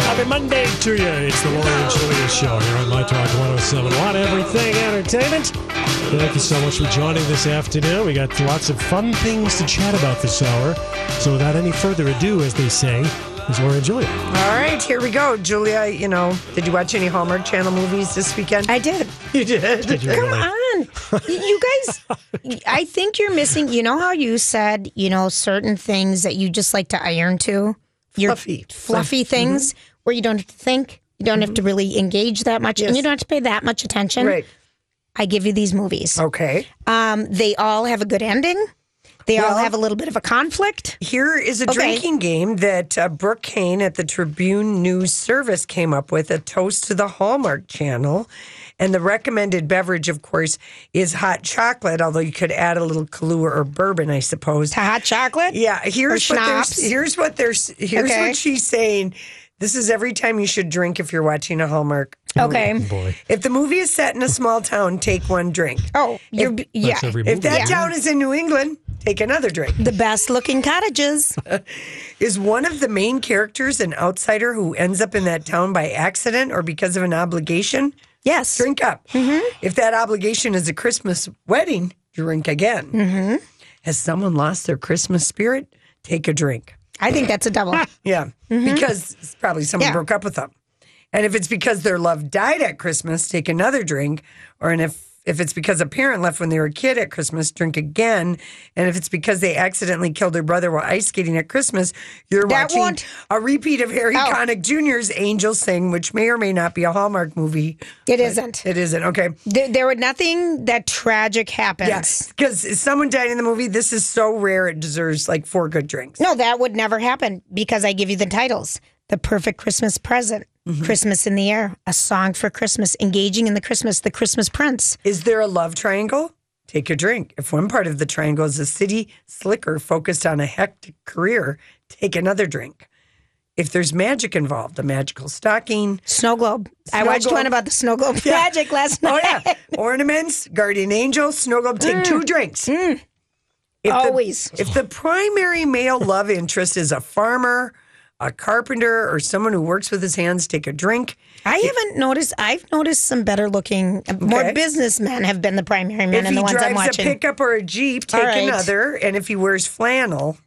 Happy Monday to you. It's the Lori and Julia Show here on My Talk 1071 Everything Entertainment. Thank you so much for joining this afternoon. We got lots of fun things to chat about this hour. So without any further ado, as they say, is Lori and Julia. All right, here we go. Julia, you know, did you watch any Hallmark Channel movies this weekend? I did. You did? Did you Come really? on. you guys, I think you're missing. You know how you said, you know, certain things that you just like to iron to? Your Fluffy. Fluffy things where you don't have to think, you don't have to really engage that much, and you don't have to pay that much attention. Right. I give you these movies. Okay. Um, they all have a good ending. They all have a little bit of a conflict. Here is a Okay. drinking game that uh, Brooke Kane at the Tribune News Service came up with a toast to the Hallmark Channel. And the recommended beverage, of course, is hot chocolate, although you could add a little Kahlua or bourbon, I suppose. To hot chocolate. Yeah, here's Or what they're, here's what they're here's Okay. what she's saying. This is every time you should drink if you're watching a Hallmark. Okay. Boy, If the movie is set in a small town, take one drink. Oh, you're yeah. If that Yeah. town is in New England, take another drink. The best looking cottages. Is one of the main characters an outsider who ends up in that town by accident or because of an obligation? Yes. Drink up. Mm-hmm. If that obligation is a Christmas wedding, drink again. Mm-hmm. Has someone lost their Christmas spirit? Take a drink. I think that's a double. Yeah, mm-hmm. because probably someone Yeah. broke up with them. And if it's because their love died at Christmas, take another drink. Or and if if it's because a parent left when they were a kid at Christmas, drink again. And if it's because they accidentally killed their brother while ice skating at Christmas, you're That watching won't- a repeat of Harry Oh. Connick Jr.'s Angels Sing, which may or may not be a Hallmark movie. It isn't. It isn't. Okay. There, there would nothing that tragic happens. Yes. Because someone died in the movie. This is so rare. It deserves like four good drinks. No, that would never happen because I give you the titles. The Perfect Christmas Present, Mm-hmm. Christmas in the Air, A Song for Christmas, Engaging in the Christmas, The Christmas Prince. Is there a love triangle? Take a drink. If one part of the triangle is a city slicker focused on a hectic career, take another drink. If there's magic involved, a magical stocking. Snow Globe. I watched Globe. one about the Snow Globe Yeah. magic last night. Oh yeah, ornaments, guardian angel, snow globe. Take two drinks. If the- Always. if the primary male love interest is a farmer, a carpenter, or someone who works with his hands, take a drink. I haven't noticed. I've noticed some better looking, more Okay. businessmen have been the primary men if in he the ones I'm drives a pickup or a jeep, take All right. another. And if he wears flannel,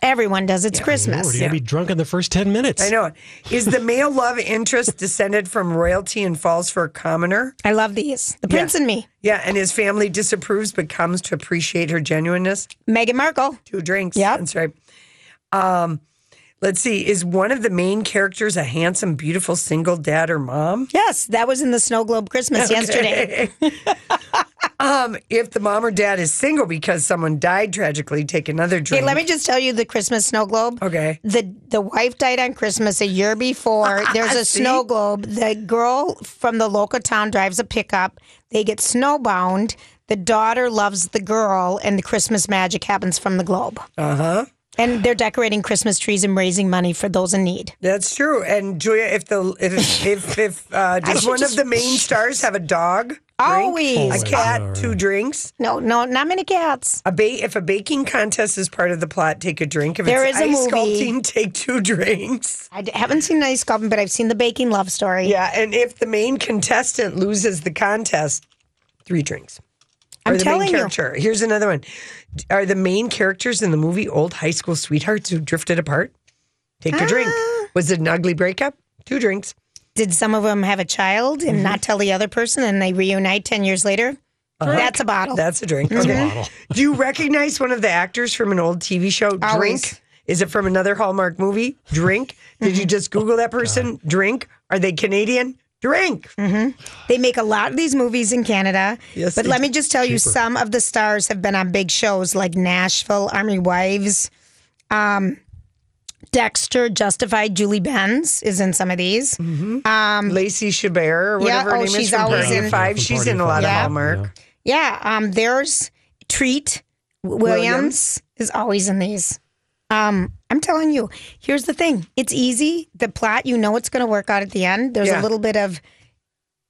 Everyone does. It's Lord, Christmas. you're gonna be drunk in the first ten minutes. I know Is the male love interest descended from royalty and falls for a commoner? I love these. The Prince and Me. Yeah, and his family disapproves but comes to appreciate her genuineness. Meghan Markle. Two drinks. Yep. That's right. Um, let's see. Is one of the main characters a handsome, beautiful single dad or mom? Yes, that was in the Snow Globe Christmas yesterday. Um, if the mom or dad is single because someone died tragically, take another Hey, drink. let me just tell you the Christmas snow globe. Okay. The the wife died on Christmas a year before. There's a snow globe. The girl from the local town drives a pickup. They get snowbound. The daughter loves the girl, and the Christmas magic happens from the globe. Uh huh. And they're decorating Christmas trees and raising money for those in need. That's true. And Julia, if the if if, if uh, does one just- of the main stars have a dog? drink? Always. A cat, All two drinks. No, no, not many cats. A ba- if a baking contest is part of the plot, take a drink. If There it's is a ice movie. sculpting, take two drinks. I d- haven't seen Ice Sculpting, but I've seen the baking love story. Yeah, and if the main contestant loses the contest, three drinks. I'm or the telling main you. character. Here's another one. Are the main characters in the movie old high school sweethearts who drifted apart? Take a drink. Ah, Was it an ugly breakup? Two drinks. Did some of them have a child and not tell the other person and they reunite 10 years later? That's a bottle. That's a drink. It's a bottle. Do you recognize one of the actors from an old TV show? Drink. Always. Is it from another Hallmark movie? Drink. Did you just Google that person? Drink. Are they Canadian? Drink. They make a lot of these movies in Canada. Yes, but let me just tell you, some of the stars have been on big shows like Nashville, Army Wives, um, Dexter, Justified. Julie Benz is in some of these. Lacey Chabert or Yeah, whatever her oh, name is she's from always Party in- Five. She's in a lot Five. of Yeah. Hallmark. Yeah, um, there's Treat Williams, is always in these. Um, I'm telling you, here's the thing: it's easy. The plot, you know, it's going to work out at the end. There's Yeah. a little bit of,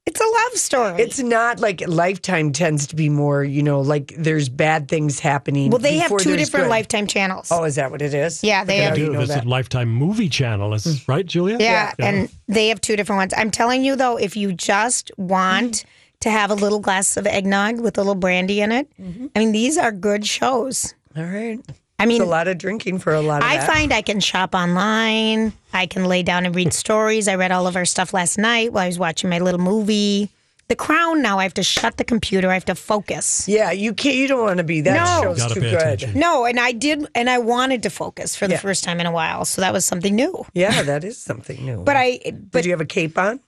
it's a love story. It's not like Lifetime tends to be more, you know, like there's bad things happening. well, they have two different good. Lifetime channels. Oh, is that what it is? Yeah, they have- how Do you know There's a Lifetime movie channel, is mm. right, Julia? Yeah, Yeah. and they have two different ones. I'm telling you though, if you just want mm-hmm. to have a little glass of eggnog with a little brandy in it, mm-hmm. I mean, these are good shows. All right. I mean, It's a lot of drinking for a lot of I that. find I can shop online. I can lay down and read stories. I read all of our stuff last night while I was watching my little movie. The Crown. Now I have to shut the computer. I have to focus. Yeah, you can't. You don't want to be. That No. show's Gotta too pay good. attention. No, and I did, and I wanted to focus for the Yeah. first time in a while. So that was something new. Yeah, that is something new. But I, did you have a cape on?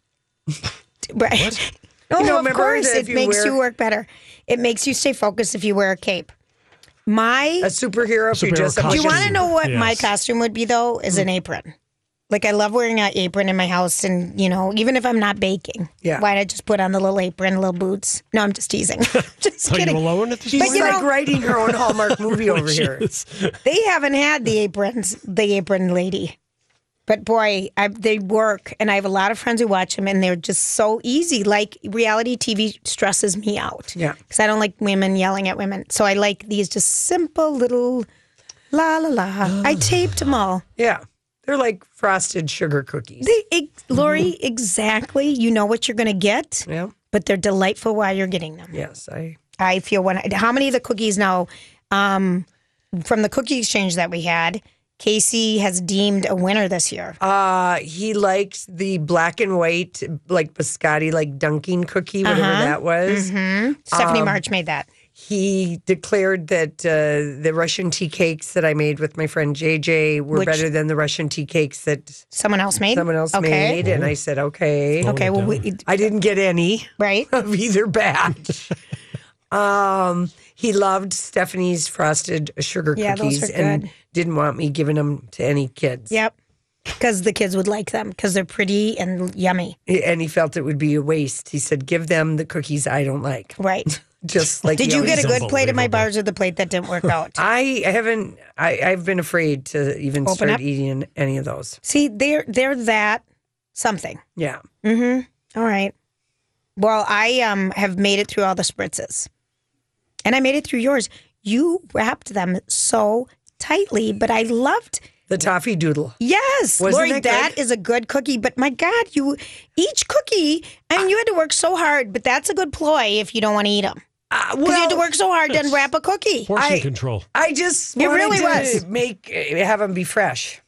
Right. No, You know, of remember course, that it you makes wear- you work better. It makes you stay focused if you wear a cape. My, A superhero? If you Superhero dress up do you costume. want to know what my Yes. costume would be though? Is Mm. an apron. Like I love wearing an apron in my house, and you know, even if I'm not baking, Yeah. why not just put on the little apron, little boots? No, I'm just teasing. just Are you kidding. alone at this She's But you like know- writing her own Hallmark movie over here. They haven't had the aprons, the apron lady. But boy, I, they work, and I have a lot of friends who watch them, and they're just so easy. Like reality TV stresses me out. Yeah. because I don't like women yelling at women. So I like these just simple little la la la. I taped them all. Yeah, they're like frosted sugar cookies. They, ex- Lori, exactly. You know what you're going to get, yeah. but they're delightful while you're getting them. Yes, I. I feel when how many of the cookies now um, from the cookie exchange that we had, Casey has deemed a winner this year. Uh, he liked the black and white, like biscotti, like dunking cookie, whatever Uh-huh. that was. Stephanie um, March made that. He declared that uh, the Russian tea cakes that I made with my friend JJ were Which- better than the Russian tea cakes that Someone else made. someone else okay. made. And I said, okay. Okay. Well, we, I didn't get any right. of either batch. um, he loved Stephanie's frosted sugar Yeah, those cookies are and good. didn't want me giving them to any kids. Yep. Because the kids would like them because they're pretty and yummy. And he felt it would be a waste. He said, give them the cookies I don't like. Right. Just like Did you get a good plate of my bars or the plate that didn't work out? I haven't. I, I've been afraid to even Open start up? eating any of those. See, they're they're that something. Yeah, Mm-hmm. All right. Well, I um have made it through all the spritzes. And I made it through yours. You wrapped them so tightly, but I loved the toffee doodle. Yes, Wasn't Lori, that that a good cookie. But my God, you each cookie. I mean, you had to work so hard, but that's a good ploy if you don't want to eat them Uh, because you had to work so hard to unwrap a cookie. Portion I- control. I just It really to was. make have them be fresh.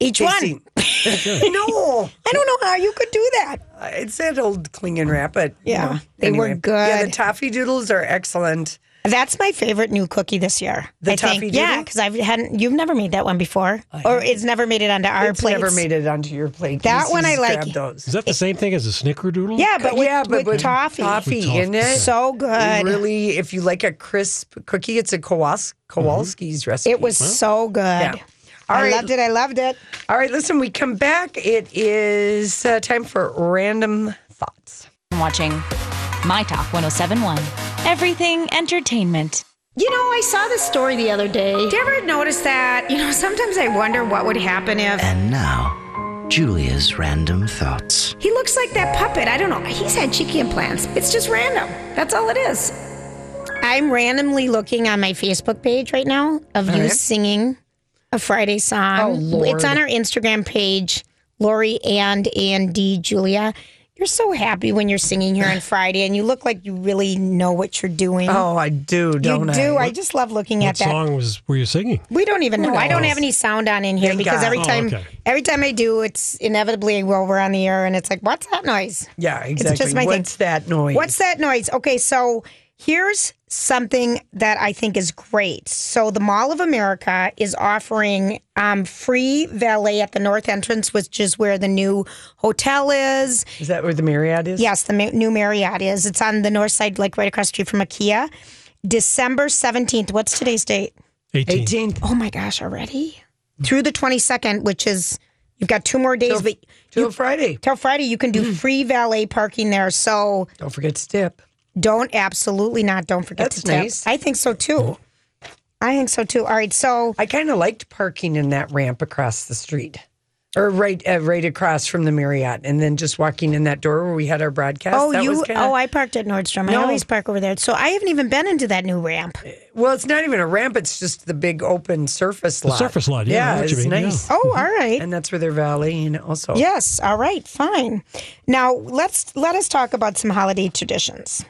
Each one. no, I don't know how you could do that. Uh, it's that old cling and wrap, but you Yeah, know, they were anyway. Yeah, the good. toffee doodles are excellent. That's my favorite new cookie this year. The I toffee think. Yeah, doodle? because I've hadn't. You've never made that one before, or it's never made it onto our plate. It's plates. never made it onto your plate. That You one I just like. grab those. Is that the same thing as a snickerdoodle? Yeah, but with, yeah, but with with toffee. toffee in it. So good. Really, if you like a crisp cookie, it's a Kowas- mm-hmm. Kowalski's recipe. It was so good. Yeah. All I right. loved it. I loved it. All right, listen, we come back. It is uh, time for random thoughts. I'm watching My Talk 1071. Everything entertainment. You know, I saw this story the other day. Did you ever notice that? You know, sometimes I wonder what would happen if And now, Julia's random thoughts. he looks like that puppet. I don't know. He's had cheeky implants. It's just random. That's all it is. I'm randomly looking on my Facebook page right now of you right. singing a Friday song. Oh, Lord. It's on our Instagram page, Lori and Andy Julia. You're so happy when you're singing here on Friday, and you look like you really know what you're doing. Oh, I do, you don't do. I? I just love looking at that. song was were you singing? We don't even know. I don't oh. have any sound on in here Thank because God. every Oh, time, okay. every time I do, it's inevitably well we're on the air, and it's like, what's that noise? yeah, exactly. just my thing. What's that noise? What's that noise? Okay, so here's something that I think is great. So the Mall of America is offering um, free valet at the north entrance, which is where the new hotel is. Is that where the Marriott is? Yes, the ma- new Marriott is. It's on the north side, like right across the street from IKEA. December 17th. What's today's date? 18. 18th Oh my gosh, already? Through the 22nd, which is, you've got two more days, till, but till Friday. till Friday, you can do free valet parking there. So Don't forget to tip. Don't, absolutely not. Don't forget That's to tip. nice. I think so too. I think so too. All right. So, I kind of liked parking in that ramp across the street, or right, uh, right across from the Marriott, and then just walking in that door where we had our broadcast. oh, that you, was kinda, oh, I parked at Nordstrom. I No. always park over there. So I haven't even been into that new ramp. well, it's not even a ramp; it's just the big open surface lot. surface lot, yeah, I know yeah, what you it's mean, yeah. nice. Oh, all right. and that's where they're valeting also. Yes. All right. Fine. Now let's let us talk about some holiday traditions,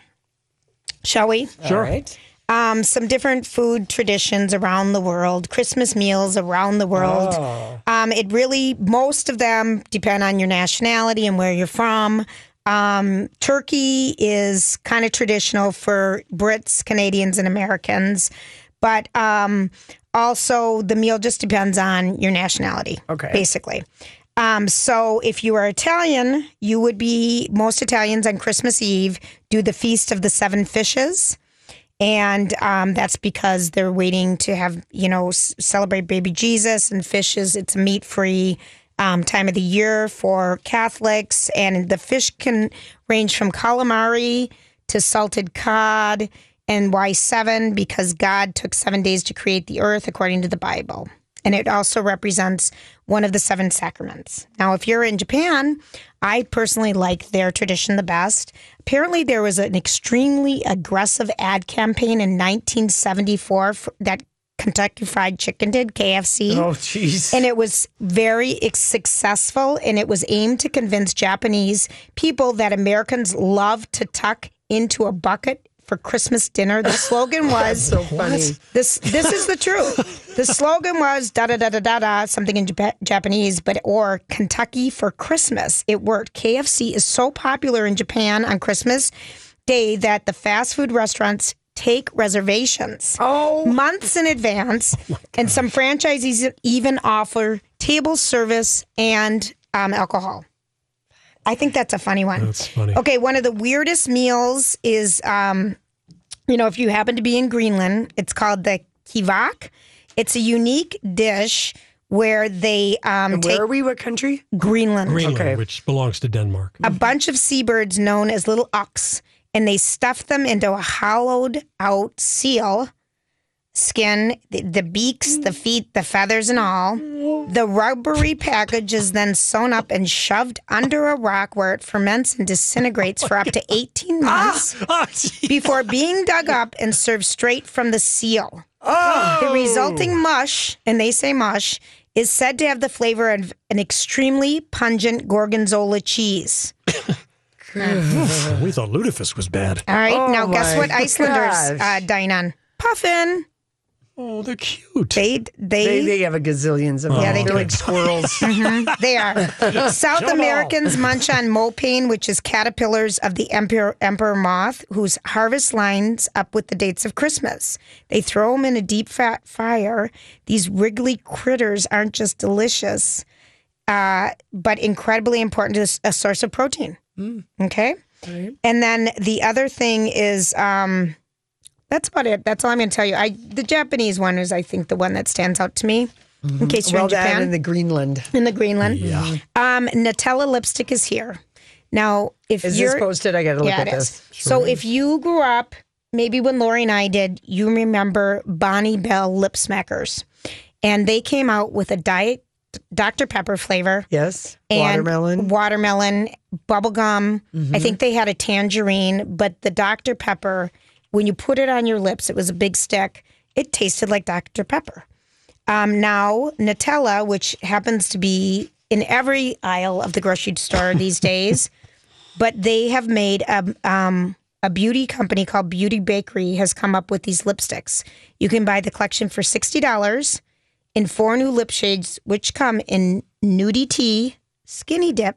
shall we? All right. Um, some different food traditions around the world, Christmas meals around the world. Oh. Um, it really most of them depend on your nationality and where you're from. Um, turkey is kind of traditional for Brits, Canadians, and Americans, but um, also the meal just depends on your nationality. Okay. basically. Um, so if you are Italian, you would be most Italians on Christmas Eve do the feast of the seven fishes. And um, that's because they're waiting to have, you know, s- celebrate baby Jesus and fishes. It's a meat free um, time of the year for Catholics. And the fish can range from calamari to salted cod. And why seven? Because God took seven days to create the earth according to the Bible. And it also represents one of the seven sacraments. Now, if you're in Japan, I personally like their tradition the best. Apparently, there was an extremely aggressive ad campaign in 1974 that Kentucky Fried Chicken did, KFC. Oh, jeez. And it was very successful, and it was aimed to convince Japanese people that Americans love to tuck into a bucket for Christmas dinner. The slogan was so funny. this this is the truth. The slogan was da da da da da da something in Jap- Japanese, but or Kentucky for Christmas. It worked. KFC is so popular in Japan on Christmas Day that the fast food restaurants take reservations Oh, months in advance, and some franchisees even offer table service and um, alcohol. I think that's a funny one. That's funny. Okay, one of the weirdest meals is, um, you know, if you happen to be in Greenland, it's called the kiviak. It's a unique dish where they um, take where are we? What country? Greenland, Greenland, Okay. which belongs to Denmark. a bunch of seabirds known as little auks, and they stuff them into a hollowed out seal skin, the, the beaks, the feet, the feathers, and all. The rubbery package is then sewn up and shoved under a rock where it ferments and disintegrates for up to 18 months Oh, before being dug up and served straight from the seal. The resulting mush, and they say mush, is said to have the flavor of an extremely pungent gorgonzola cheese. we thought Lutefisk was bad. All right, Oh now guess what Icelanders uh, dine on? Puffin. Oh, they're cute. They they They, they have a gazillions of them. Yeah, they They're do. like squirrels. they are. South Come on. Americans munch on mopane, which is caterpillars of the emperor, emperor moth, whose harvest lines up with the dates of Christmas. They throw them in a deep fat fire. These wriggly critters aren't just delicious, uh, but incredibly important as a source of protein. Okay. And then the other thing is, um, that's about it. That's all I'm going to tell you. I the Japanese one is, I think, the one that stands out to me. In mm-hmm. case you're well, in Japan in the Greenland. in the Greenland. Yeah. Mm-hmm. Um, Nutella lipstick is here. Now, if Is you're this posted? I got to look yeah, at this. So if you grew up, maybe when Lori and I did, you remember Bonne Bell lip smackers, and they came out with a diet Dr Pepper flavor Yes, and watermelon. watermelon, bubblegum. I mm-hmm. think they had a tangerine, but the Dr Pepper, when you put it on your lips, it was a big stick. It tasted like Dr Pepper. Um, now Nutella, which happens to be in every aisle of the grocery store these days, but they have made a um, a beauty company called Beauty Bakery has come up with these lipsticks. You can buy the collection for sixty dollars in four new lip shades, which come in nudie tea, skinny dip.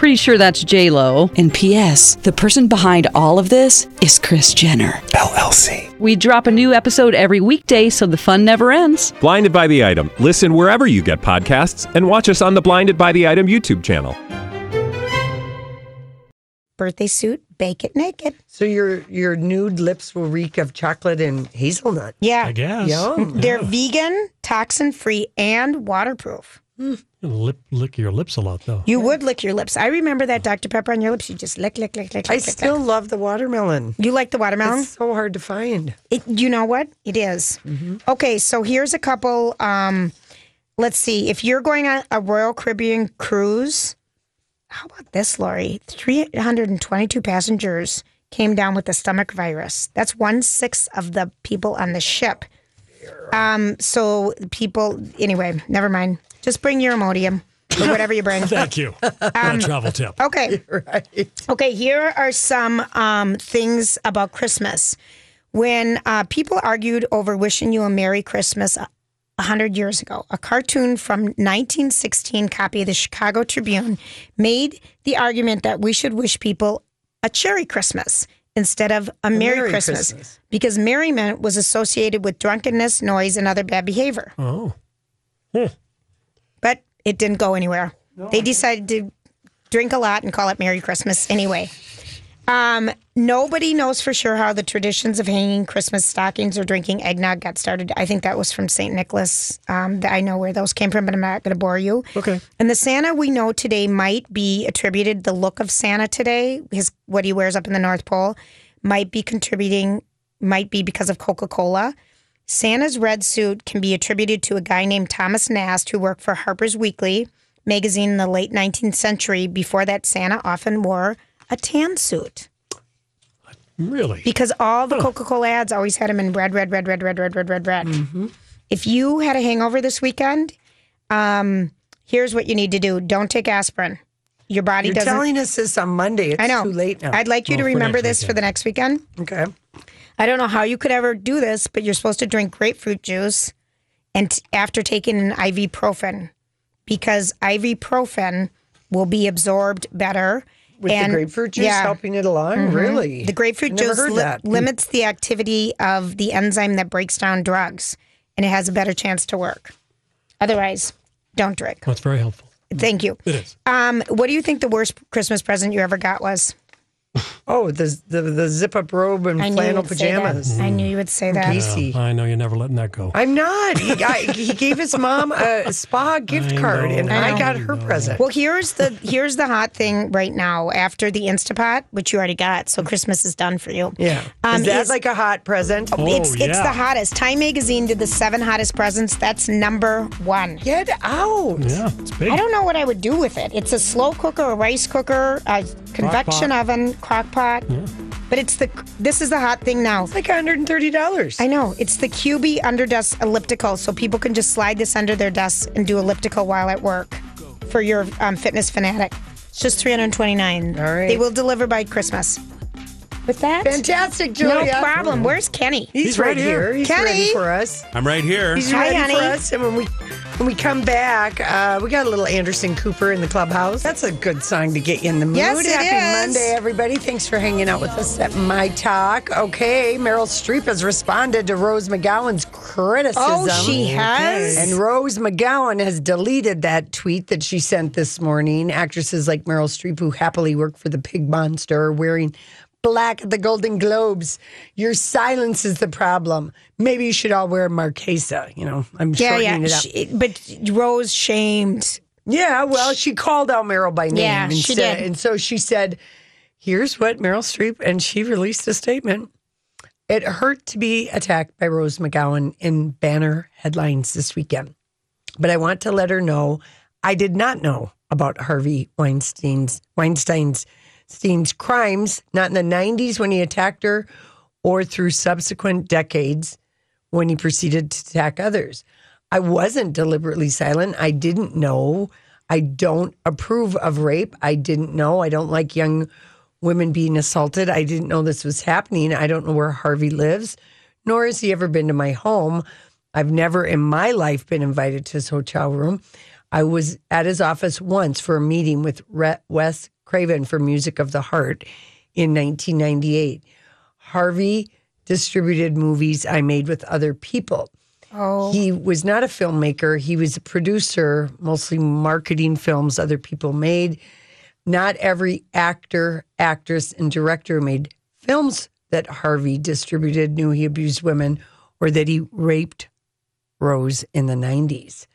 Pretty sure that's J Lo. And P.S. The person behind all of this is Kris Jenner LLC. We drop a new episode every weekday, so the fun never ends. Blinded by the item. Listen wherever you get podcasts, and watch us on the Blinded by the Item YouTube channel. Birthday suit, bake it naked. So your your nude lips will reek of chocolate and hazelnut. Yeah, I guess. Yum. they're vegan, toxin free, and waterproof. Lip, lick your lips a lot, though. You would lick your lips. I remember that Dr. Pepper on your lips. You just lick, lick, lick, lick. I lick, lick, still lick. love the watermelon. You like the watermelon? It's so hard to find. It, you know what? It is. Okay, so here's a couple. Um, let's see. If you're going on a Royal Caribbean cruise, how about this, Lori? 322 passengers came down with the stomach virus. That's one sixth of the people on the ship. Um, so people, anyway, never mind. Just bring your Imodium or whatever you bring. Thank you. for that travel tip. Okay. Okay, here are some um, things about Christmas. When uh, people argued over wishing you a Merry Christmas a 100 years ago, a cartoon from 1916 copy of the Chicago Tribune made the argument that we should wish people a cherry Christmas instead of a, Merry, Merry Christmas, Christmas. because merriment was associated with drunkenness, noise, and other bad behavior. Oh. but it didn't go anywhere. They decided to drink a lot and call it Merry Christmas anyway. Um, nobody knows for sure how the traditions of hanging Christmas stockings or drinking eggnog got started. I think that was from St. Nicholas. Um, I know where those came from, but I'm not going to bore you. Okay. And the Santa we know today might be attributed the look of Santa today, his what he wears up in the North Pole, might be contributing, might be because of Coca Cola. Santa's red suit can be attributed to a guy named Thomas Nast who worked for Harper's Weekly magazine in the late 19th century. Before that, Santa often wore a tan suit Really? because all the Coca Cola ads always had him in red, red, red, red, red, red, red, red, red. If you had a hangover this weekend, um, here's what you need to do: don't take aspirin. Your body doesn't. You're doesn't. telling us this on Monday. It's I know. too late now. I'd like you to Oh, for remember next this for weekend. the next weekend. okay. I don't know how you could ever do this, but you're supposed to drink grapefruit juice and t- after taking an ibuprofen because ibuprofen will be absorbed better. With and, the grapefruit juice yeah, Mm-hmm. helping it along? Really? The grapefruit Never juice li- limits the activity of the enzyme that breaks down drugs and it has a better chance to work. Otherwise, don't drink. That's very helpful. Thank you. It is. Um, what do you think the worst Christmas present you ever got was? Oh, the the, the zip up robe and I flannel you would pajamas. I knew you would say that. Casey. I know you're never letting that go. I'm not. He, I, he gave his mom a spa gift I card, know, and I I, got her present. Well, here's the here's the hot thing right now. After the Instant Pot, which you already got, so Christmas is done for you. yeah, Um, is that is- like a hot present? Oh, it's it's yeah. the hottest. Time Magazine did the seven hottest presents. That's number one. Get out! Yeah, it's big. I don't know what I would do with it. It's a slow cooker, a rice cooker, a convection oven, crock pot. But it's the this is the hot thing now. It's like 130 dollars. I know it's the Cubii under desk elliptical, so people can just slide this under their desk and do elliptical while at work for your um, fitness fanatic. It's just three hundred twenty nine. All right. they will deliver by Christmas. With that, Fantastic, no problem. Where's Kenny? He's, He's right, right here. here. He's Kenny. ready for us. I'm right here. He's Hi, ready honey. for us. And when we when we come back, uh, we got a little Anderson Cooper in the clubhouse. That's a good song to get you in the mood. Yes, it Happy is. Monday, everybody. Thanks for hanging out with us at My Talk. Okay, Meryl Streep has responded to Rose McGowan's criticism. Oh, she has. And Rose McGowan has deleted that tweet that she sent this morning. Actresses like Meryl Streep, who happily work for the Pig Monster, are wearing black at the Golden Globes. Your silence is the problem. Maybe you should all wear Marchesa. You know, I'm Yeah, shortening yeah. it up. She, but Rose shamed. yeah, well, she called out Meryl by name. Yeah, and she said- did. And so she said, here's what Meryl Streep, and she released a statement. It hurt to be attacked by Rose McGowan in banner headlines this weekend. But I want to let her know I did not know about Harvey Weinstein's Weinstein's Stein's crimes, not in the 90s when he attacked her or through subsequent decades when he proceeded to attack others. I wasn't deliberately silent. I didn't know. I don't approve of rape. I didn't know. I don't like young women being assaulted. I didn't know this was happening. I don't know where Harvey lives, nor has he ever been to my home. I've never in my life been invited to his hotel room. I was at his office once for a meeting with Wes Craven for Music of the Heart in 1998. Harvey distributed movies I made with other people. Oh. He was not a filmmaker. He was a producer, mostly marketing films other people made. Not every actor, actress, and director made films that Harvey distributed knew he abused women or that he raped Rose in the 90s.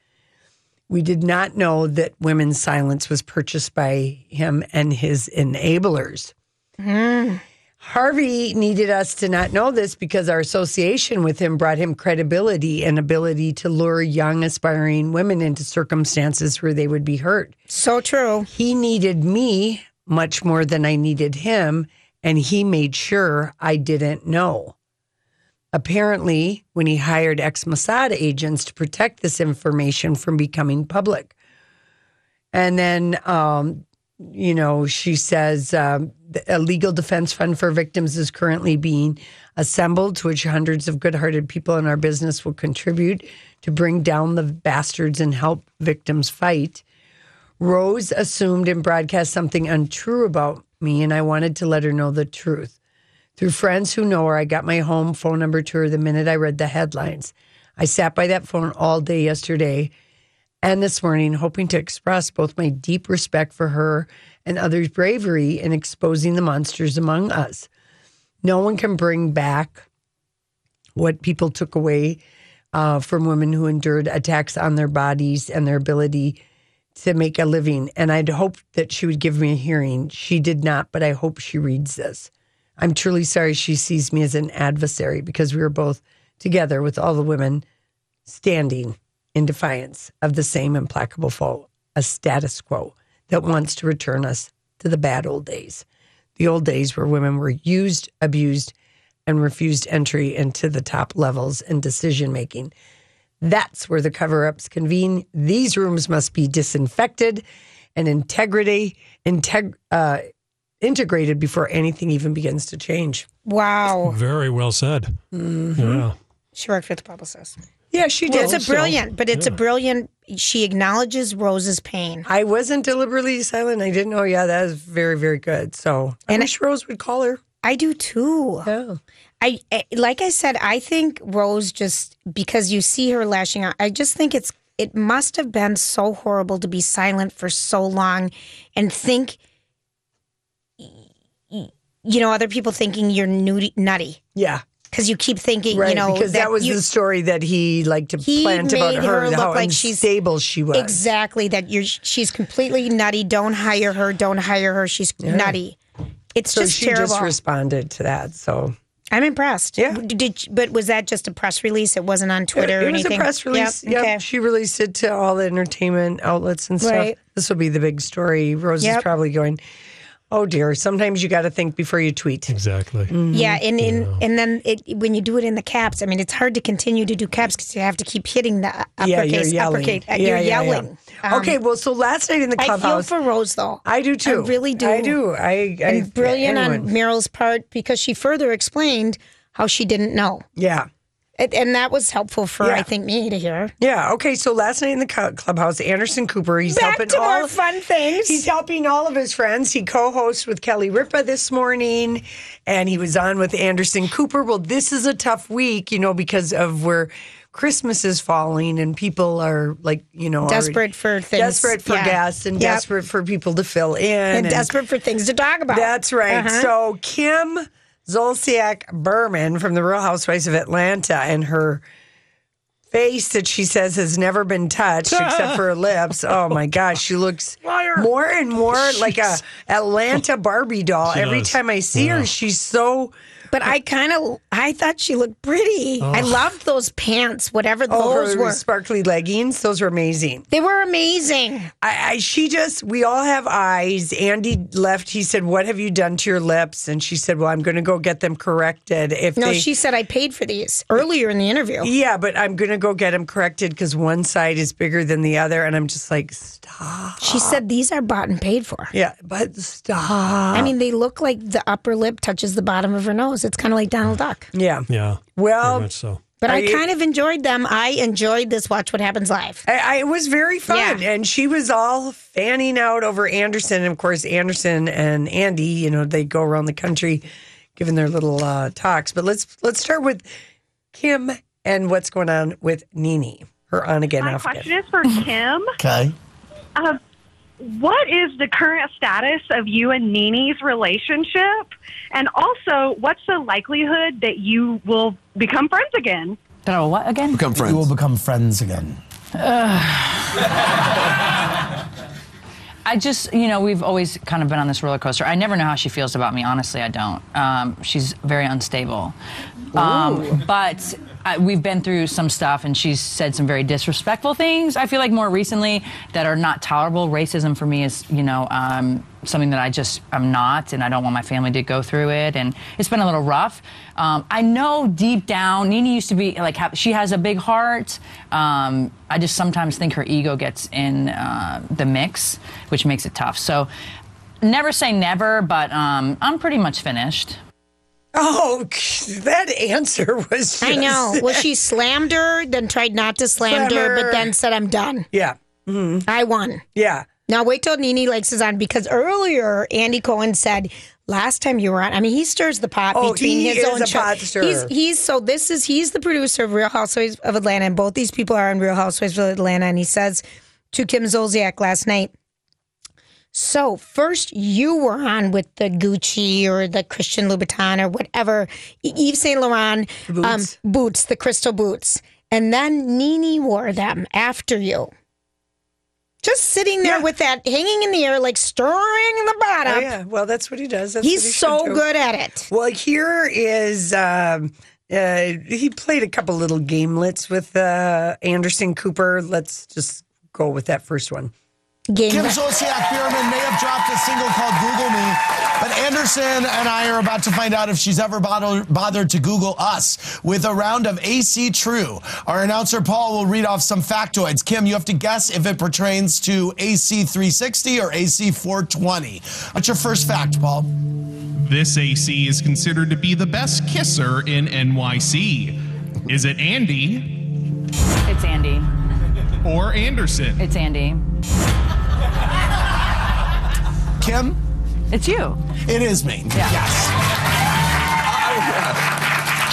We did not know that women's silence was purchased by him and his enablers. Hmm. Harvey needed us to not know this because our association with him brought him credibility and ability to lure young, aspiring women into circumstances where they would be hurt. So true. He needed me much more than I needed him, and he made sure I didn't know. Apparently, when he hired ex Mossad agents to protect this information from becoming public. And then, um, you know, she says um, a legal defense fund for victims is currently being assembled, to which hundreds of good hearted people in our business will contribute to bring down the bastards and help victims fight. Rose assumed and broadcast something untrue about me, and I wanted to let her know the truth. Through friends who know her, I got my home phone number to her the minute I read the headlines. I sat by that phone all day yesterday and this morning, hoping to express both my deep respect for her and others' bravery in exposing the monsters among us. No one can bring back what people took away uh, from women who endured attacks on their bodies and their ability to make a living. And I'd hoped that she would give me a hearing. She did not, but I hope she reads this. I'm truly sorry she sees me as an adversary because we were both together with all the women standing in defiance of the same implacable foe, a status quo that wants to return us to the bad old days. The old days where women were used, abused, and refused entry into the top levels in decision making. That's where the cover ups convene. These rooms must be disinfected and integrity, integ- uh, integrated before anything even begins to change. Wow. Very well said. Mm-hmm. Yeah. She worked with the publicist. Yeah, she did. It's a So- brilliant, but it's a brilliant. She acknowledges Rose's pain. I wasn't deliberately silent. I didn't know. Yeah, that is very, very good. So, I And wish Rose would call her. I do too. Yeah. I I- like I said, I think Rose just because you see her lashing out. I just think it's it must have been so horrible to be silent for so long and think you know other people thinking you're nutty, nutty Yeah. because you keep thinking Right. you know because that, was you, the story that he liked to He plant about made her, her look how like she's- unstable she was. exactly that you're she's completely nutty. Don't hire her. Don't hire her. She's nutty. It's So just she terrible. just responded to that. So I'm impressed. Yeah. Did, but was that just a press release? It wasn't on Twitter it or was anything. a press release. Yep. Yep. Okay. She released it to all the entertainment outlets and stuff. Right. This will be the big story. Rose is probably going, oh dear. Sometimes you got to think before you tweet. Exactly. Yeah, and and, and then it, when you do it in the caps, I mean, it's hard to continue to do caps because you have to keep hitting the uppercase. Yeah, you're yelling. uppercase. Uh, Yeah, you're yeah, yeah. yelling. Um, okay, well, so last night in the I feel for Rose though. I do too. I really do. I do. I, I And brilliant on. Meryl's part because she further explained how she didn't know, Yeah. And, and that was helpful for Yeah. I think me to hear. Yeah. Okay. So last night in the clubhouse, Anderson Cooper, he's Back helping to all more fun things. He's helping all of his friends. He co-hosts with Kelly Ripa this morning, and he was on with Anderson Cooper. Well, this is a tough week, you know, because of where Christmas is falling, and people are like, you know, Desperate for things. desperate for Yeah. gas and Yep. desperate for people to fill in, and, desperate for things to talk about. That's right. Uh-huh. So Kim Zolciak Biermann from the Real Housewives of Atlanta and her face that she says has never been touched except for her lips. Oh my gosh, she looks more and more like a Atlanta Barbie doll. She Every does. time I see Yeah. her, she's so But I kind of, I thought she looked pretty. I loved those pants, whatever oh those her were. sparkly leggings. Those were amazing. They were amazing. I, I she just we all have eyes. Andy left. He said, "What have you done to your lips?" And she said, "Well, I'm going to go get them corrected." If No, they, she said I paid for these earlier in the interview. yeah, but I'm going to go get them corrected because one side is bigger than the other, and I'm just like, stop. She said these are bought and paid for. Yeah, but stop. I mean, they look like the upper lip touches the bottom of her nose. It's kind of like Donald Duck. Yeah. Yeah. Well, Very much so. But I Are you- kind of enjoyed them. I enjoyed this Watch What Happens Live. I, I, it was very fun, Yeah. and she was all fanning out over Anderson. And of course, Anderson and Andy, you know, they go around the country giving their little uh, talks. But let's let's start with Kim and what's going on with NeNe, her on again, My off question again. is for Kim. Okay. Uh, what is the current status of you and NeNe's relationship? And also, what's the likelihood that you will become friends again? Oh, what again? Become friends. We will become friends again. I just, you know, we've always kind of been on this roller coaster. I never know how she feels about me. Honestly, I don't. Um, she's very unstable. Um, but I, we've been through some stuff, and she's said some very disrespectful things. I feel like more recently that are not tolerable. Racism for me is, you know, um, something that I just am not, and I don't want my family to go through it. And it's been a little rough. Um, I know deep down, NeNe used to be like she has a big heart. Um, I just sometimes think her ego gets in uh, the mix, which makes it tough. So, never say never, but um, I'm pretty much finished. Oh, that answer was. I know. Well, she slammed her, then tried not to slam Slam her, her. but then said, I'm done. Yeah. Mm-hmm. I won. Yeah. Now wait till NeNe Leakes is on because earlier Andy Cohen said last time you were on. I mean, he stirs the pot Oh, between he his is own a show. pot stirrer. He's he's so this is he's the producer of Real Housewives of Atlanta, and both these people are on Real Housewives of Atlanta. And he says to Kim Zolciak last night. So first you were on with the Gucci or the Christian Louboutin or whatever Yves Saint Laurent Boots. Um, boots, the crystal boots, and then Nene wore them after you. Just sitting there with that hanging in the air, like stirring the bottom. Oh, yeah. Well, that's what he does. That's He's he so good at it. Well, here is um, uh, he played a couple little gamelets with uh, Anderson Cooper. Let's just go with that first one. Game Kim Zolciak Biermann may have dropped a single called Google Me, but Anderson and I are about to find out if she's ever bothered, bothered to Google us with a round of AC True. Our announcer Paul will read off some factoids. Kim, you have to guess if it pertains to AC 360 or AC 420. What's your first fact, Paul? This AC is considered to be the best kisser in NYC. Is it Andy It's Andy. Or Anderson? It's Andy. Kim? It's you. It is me. Yeah. Yes.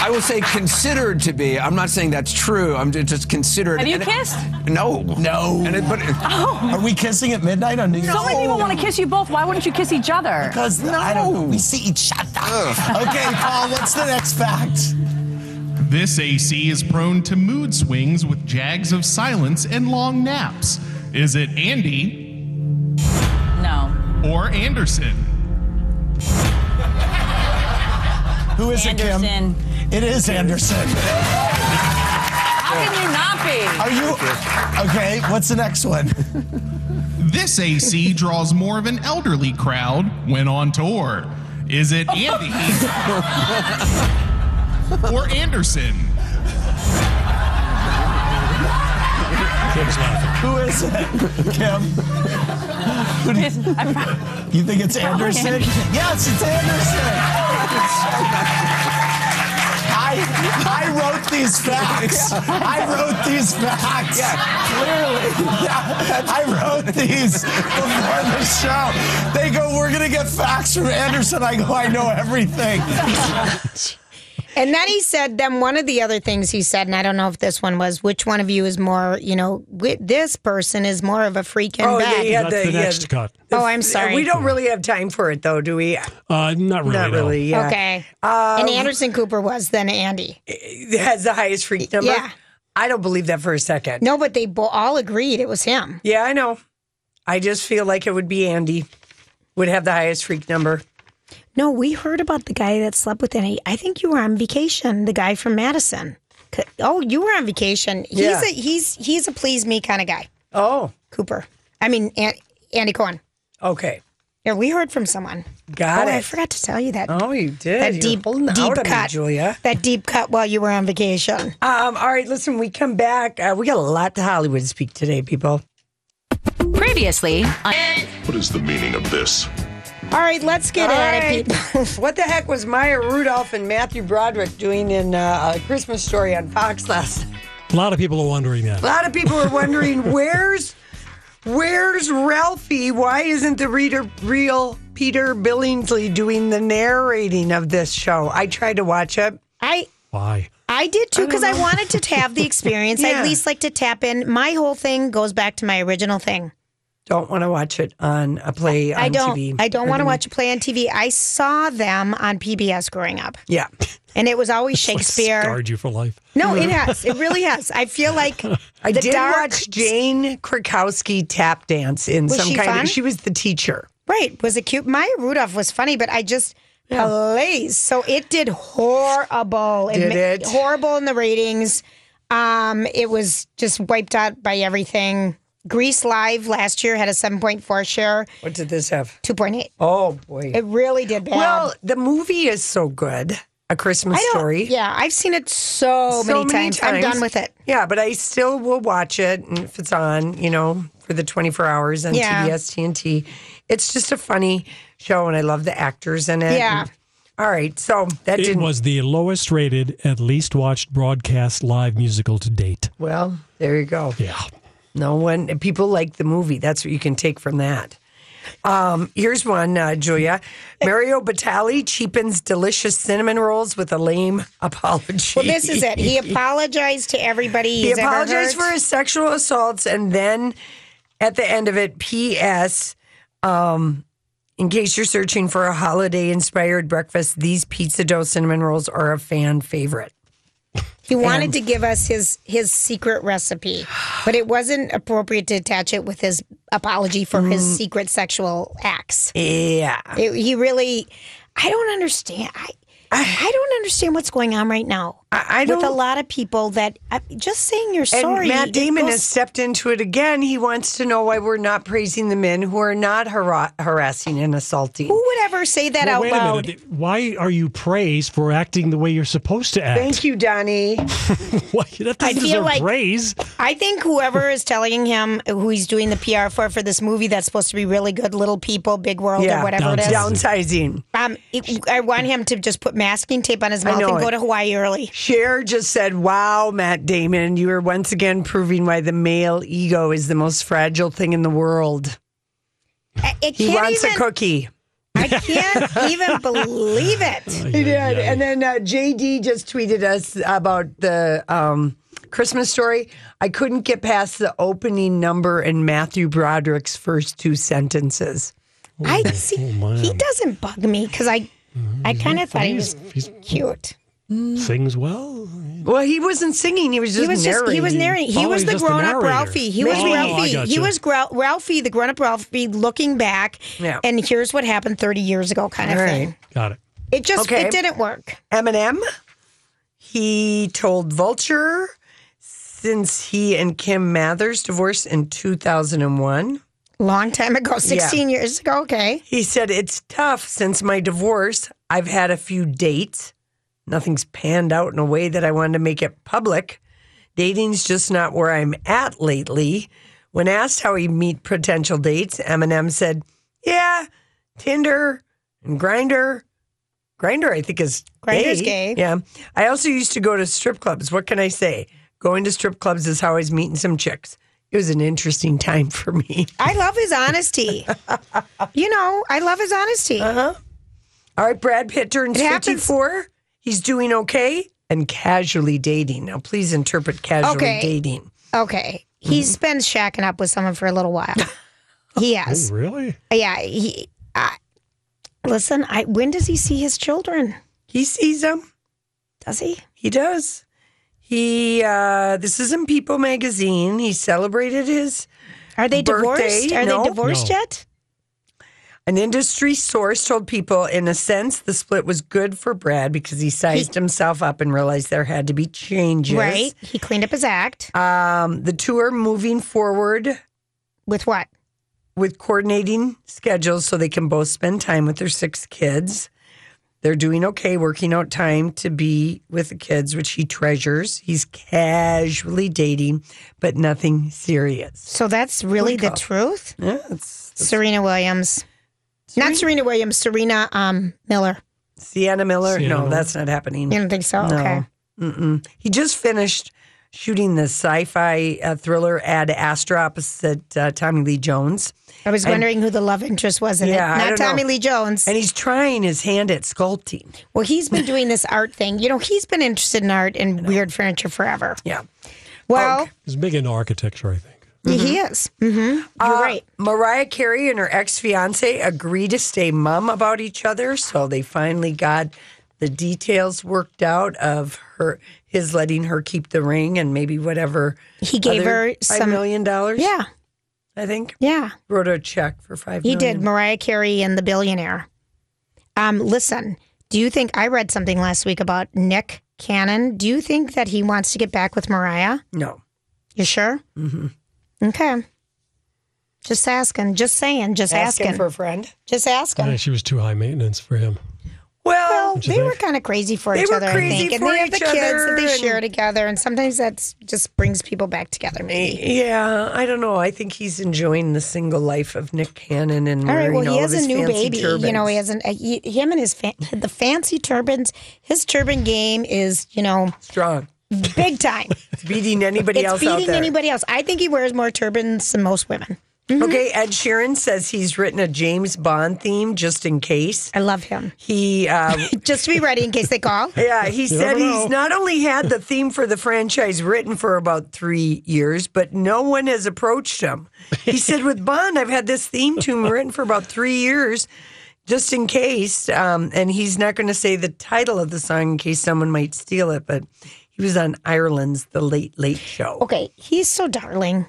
I will say considered to be. I'm not saying that's true. I'm just considered. Have you And it- kissed? no. No. And it, but Oh. Are we kissing at midnight on New Year's So many people want to kiss you both. Why wouldn't you kiss each other? Because I don't. We see each other. Okay, Paul, what's the next fact? This AC is prone to mood swings with jags of silence and long naps. Is it Andy No. or Anderson? Who is it, Kim? Anderson. It is Anderson. How can you not be? Are you okay? What's the next one? This AC draws more of an elderly crowd when on tour. Is it Andy or Anderson? Kim's laughing. Who is it, Kim? Who do you, you think it's Anderson? Anderson. Yes, it's Anderson. I, I wrote these facts. I wrote these facts. Clearly. I wrote these before the show. They go, we're going to get facts from Anderson. I go, I know everything. And then he said, then one of the other things he said, and I don't know if this one was, which one of you is more, you know, wi- this person is more of a freak in Oh, yeah, bed. yeah. That's the- the yeah. next cut. Oh, I'm sorry. We don't really have time for it, though, do we? Uh, not really. Not no. really. Yeah. Okay. Um, and Anderson Cooper was then Andy. Has the highest freak number. Yeah. I don't believe that for a second. No, but they bo- all agreed it was him. Yeah, I know. I just feel like it would be Andy. Would have the highest freak number. No, we heard about the guy that slept with Annie. I think you were on vacation. The guy from Madison. Oh, you were on vacation. He's Yeah. a he's he's a please me kind of guy. Oh, Cooper. I mean An- Andy Cohen. okay. Yeah, we heard from someone. Got oh, it. I forgot to tell you that. Oh, you did. That You're deep, deep out on me, cut, Julia. That deep cut while you were on vacation. Um, all right, listen, we come back. Uh, we got a lot to Hollywood speak today, people. Previously on What is the meaning of this? All right, let's get All at right. it, people. what the heck was Maya Rudolph and Matthew Broderick doing in uh, a Christmas story on Fox last night? A lot of people are wondering that. A lot of people are wondering where's where's Ralphie? Why isn't the reader real Peter Billingsley doing the narrating of this show? I tried to watch it. I Why? I did too because I, wanted to have the experience. I Yeah. at least like to tap in. My whole thing goes back to my original thing. Don't want to watch it on a play on I don't. TV. I don't want to watch a play on TV. I saw them on PBS growing up, Yeah. and it was always It's like Shakespeare. scarred you for life. No, it has. It really has. I feel like I did dark, watch Jane Krakowski tap dance in Was some she kind fun? of. She was the teacher. Right. Was it cute? Maya Rudolph was funny, but I just Hilarious. So it did horrible. Did ma- it? Horrible in the ratings. Um, it was just wiped out by everything. Grease Live last year had a 7.4 share. What did this have? 2.8. Oh boy. It really did bad. Well, the movie is so good. A Christmas Story. Yeah, I've seen it so, many, times. I'm done with it. Yeah, but I still will watch it if it's on, you know, for the 24 hours on Yeah. TBS TNT. It's just a funny show and I love the actors in it. Yeah. And- all right. So that It didn't was the lowest rated and least watched broadcast live musical to date. Well, there you go. Yeah. No one, people like the movie. That's what you can take from that. Um, here's one, uh, Julia. Mario Batali cheapens delicious cinnamon rolls with a lame apology. Well, this is it. He apologized to everybody. He apologized for his sexual assaults, and then at the end of it, P.S. Um, in case you're searching for a holiday-inspired breakfast, these pizza dough cinnamon rolls are a fan favorite. He wanted And- to give us his his secret recipe, but it wasn't appropriate to attach it with his apology for his Mm. secret sexual acts. Yeah, It- he really. I don't understand. I I don't understand what's going on right now. I, I with a lot of people that just saying you're sorry. Matt Damon goes- has stepped into it again. He wants to know why we're not praising the men who are not har- harassing and assaulting. Who would ever say that Well, out wait loud? a minute. Why are you praised for acting the way you're supposed to act? Thank you, Donnie. Why, that I doesn't feel deserve like- praise. I think whoever is telling him who he's doing the PR for for this movie that's supposed to be really good, Little People, Big World, Yeah, or whatever it is. downsizing. Um, it, I want him to just put masking tape on his mouth and go it. to Hawaii early. Cher just said, Wow, Matt Damon, you are once again proving why the male ego is the most fragile thing in the world. It He can't wants even, a cookie. I can't even believe it. He did. And then uh, JD just tweeted us about the um, Christmas story. I couldn't get past the opening number and Matthew Broderick's first two sentences. I see. man. he doesn't bug me because I, I kind of thought he was He's, cute. He's sings well. Well, he wasn't singing. He was just he was narrating. just he was narrating. He Oh, was the grown up. Ralphie. He was Oh, I Ralphie. He was Gra- Ralphie, the grown up Ralphie, looking back. Yeah. And here's what happened 30 years ago, kind of All thing. right. Got it. It just Okay. it didn't work. Eminem, he told Vulture since he and Kim Mathers divorced in 2001. Long time ago, 16 years ago. Okay. He said, It's tough since my divorce. I've had a few dates. Nothing's panned out in a way that I wanted to make it public. Dating's just not where I'm at lately. When asked how he meet potential dates, Eminem said, Yeah, Tinder and Grindr. Grindr, I think, is Grindr's gay. Yeah. I also used to go to strip clubs. What can I say? Going to strip clubs is how I was meeting some chicks. It was an interesting time for me. I love his honesty. you know, I love his honesty. Uh-huh. All right, Brad Pitt turns It happens. 54. He's doing okay and casually dating. Now, please interpret casually Okay. dating. Okay. He's been shacking up with someone for a little while. He has. Oh, really? Yeah. He. I listen. I. When does he see his children? He sees them. Does he? He does. He, uh, this is in People magazine. He celebrated his. Are they birthday. divorced? Are No. they divorced No. yet? An industry source told people, in a sense, the split was good for Brad because he sized himself up and realized there had to be changes. Right. He cleaned up his act. Um, the two are moving forward With what? with coordinating schedules so they can both spend time with their six kids. They're doing okay, working out time to be with the kids, which he treasures. He's casually dating, but nothing serious. So that's really the truth? Yeah, it's Serena Williams. Not Serena Williams, Serena um, Miller. Sienna Miller. Sienna no, Miller. that's not happening. You don't think so? No. Okay. Mm-mm. He just finished shooting the sci-fi uh, thriller Ad Astra opposite uh, Tommy Lee Jones. I was And- wondering who the love interest was in Yeah, it. Not don't know. Tommy Lee Jones. And he's trying his hand at sculpting. Well, he's been doing this art thing. You know, he's been interested in art and weird furniture forever. Yeah. Well, He's big into architecture, I think. He is. Mm-hmm. You're Uh, right. Mariah Carey and her ex fiance agree to stay mum about each other, so they finally got the details worked out of her his letting her keep the ring and maybe whatever He gave her five some million dollars. Yeah, I think yeah. wrote a check for five. He million. did. Mariah Carey and the billionaire. Um, listen, do you think I read something last week about Nick Cannon? Do you think that he wants to get back with Mariah? No. You sure? Mm-hmm. Okay. Just asking. Just saying. Just Asking asking. for a friend. Just asking. Yeah, she was too high maintenance for him. Well, Don't They think? were kind of crazy for They each other, crazy I think. And they have the each kids that they share together, and sometimes that just brings people back together. Maybe. Yeah, I don't know. I think he's enjoying the single life of Nick Cannon and All right. wearing Well, all he of has a new fancy baby. turbans. You know, he has an uh, he, him and his fa- the fancy turbans. His turban game is, you know, strong, big time. it's beating anybody it's else out beating there. anybody else. I think he wears more turbans than most women. Mm-hmm. Okay, Ed Sheeran says he's written a James Bond theme just in case. I love him. He, uh, Just to be ready in case they call. yeah, he said he's not only had the theme for the franchise written for about three years, but no one has approached him. He said, with Bond, I've had this theme tune written for about three years. Just in case, um, and he's not going to say the title of the song in case someone might steal it, but he was on Ireland's The Late Late Show. Okay, he's so darling.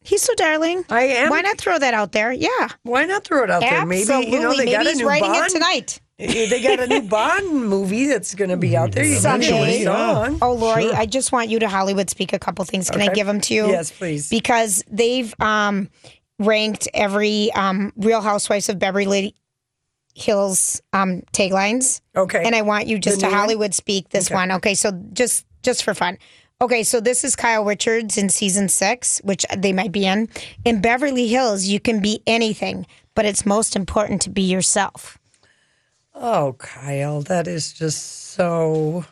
He's so darling. I am. Why not throw that out there? Yeah. Why not throw it out there? Maybe you know Absolutely. they got Maybe a he's new writing Bond. it tonight. They got a new Bond movie that's going to be out there. You need a Someday. song. Oh, Lori, I just want you to Hollywood speak a couple things. Can I give them to you? Yes, please. Because they've um, ranked every um, Real Housewives of Beverly Hills um, taglines. Okay. And I want you just The to new? Hollywood speak this Okay. one. Okay, so just just for fun. Okay, so this is Kyle Richards in season six, which they might be in. In Beverly Hills, you can be anything, but it's most important to be yourself. Oh, Kyle, that is just so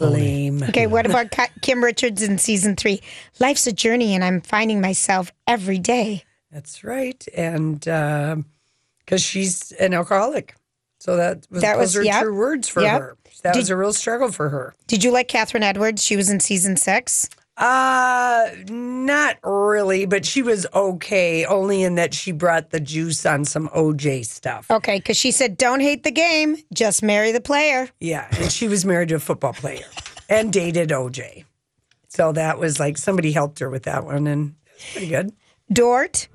lame. Okay, what about Kim Richards in season three? Life's a journey, and I'm finding myself every day. That's right, and because she's an alcoholic, so that was That those was- are yep. true words for Yep. her. That Did- was a real struggle for her. Did you like Kathryn Edwards? She was in season six. Uh, not really, but she was okay, only in that she brought the juice on some OJ stuff. Okay, because she said, "Don't hate the game, just marry the player." Yeah, and she was married to a football player and dated OJ. So that was like somebody helped her with that one, and pretty good. Dort,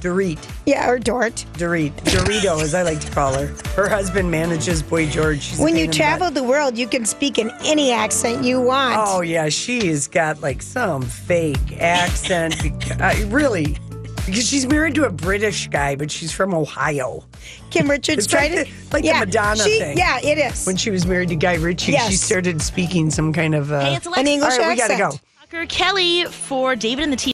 Dorit, yeah, or Dort. Dorit, Dorito, as I like to call her. Her husband manages Boy George. She's When you in the travel the world, you can speak in any accent you want. Oh yeah, she's got like some fake accent. Because, uh, really, because she's married to a British guy, but she's from Ohio. Kim Richards It's tried like it. the- like the Madonna she- thing. Yeah, it is. When she was married to Guy Ritchie, she started speaking some kind of uh, Hey, it's An English All right, we gotta go. Tucker Kelly for David and the T.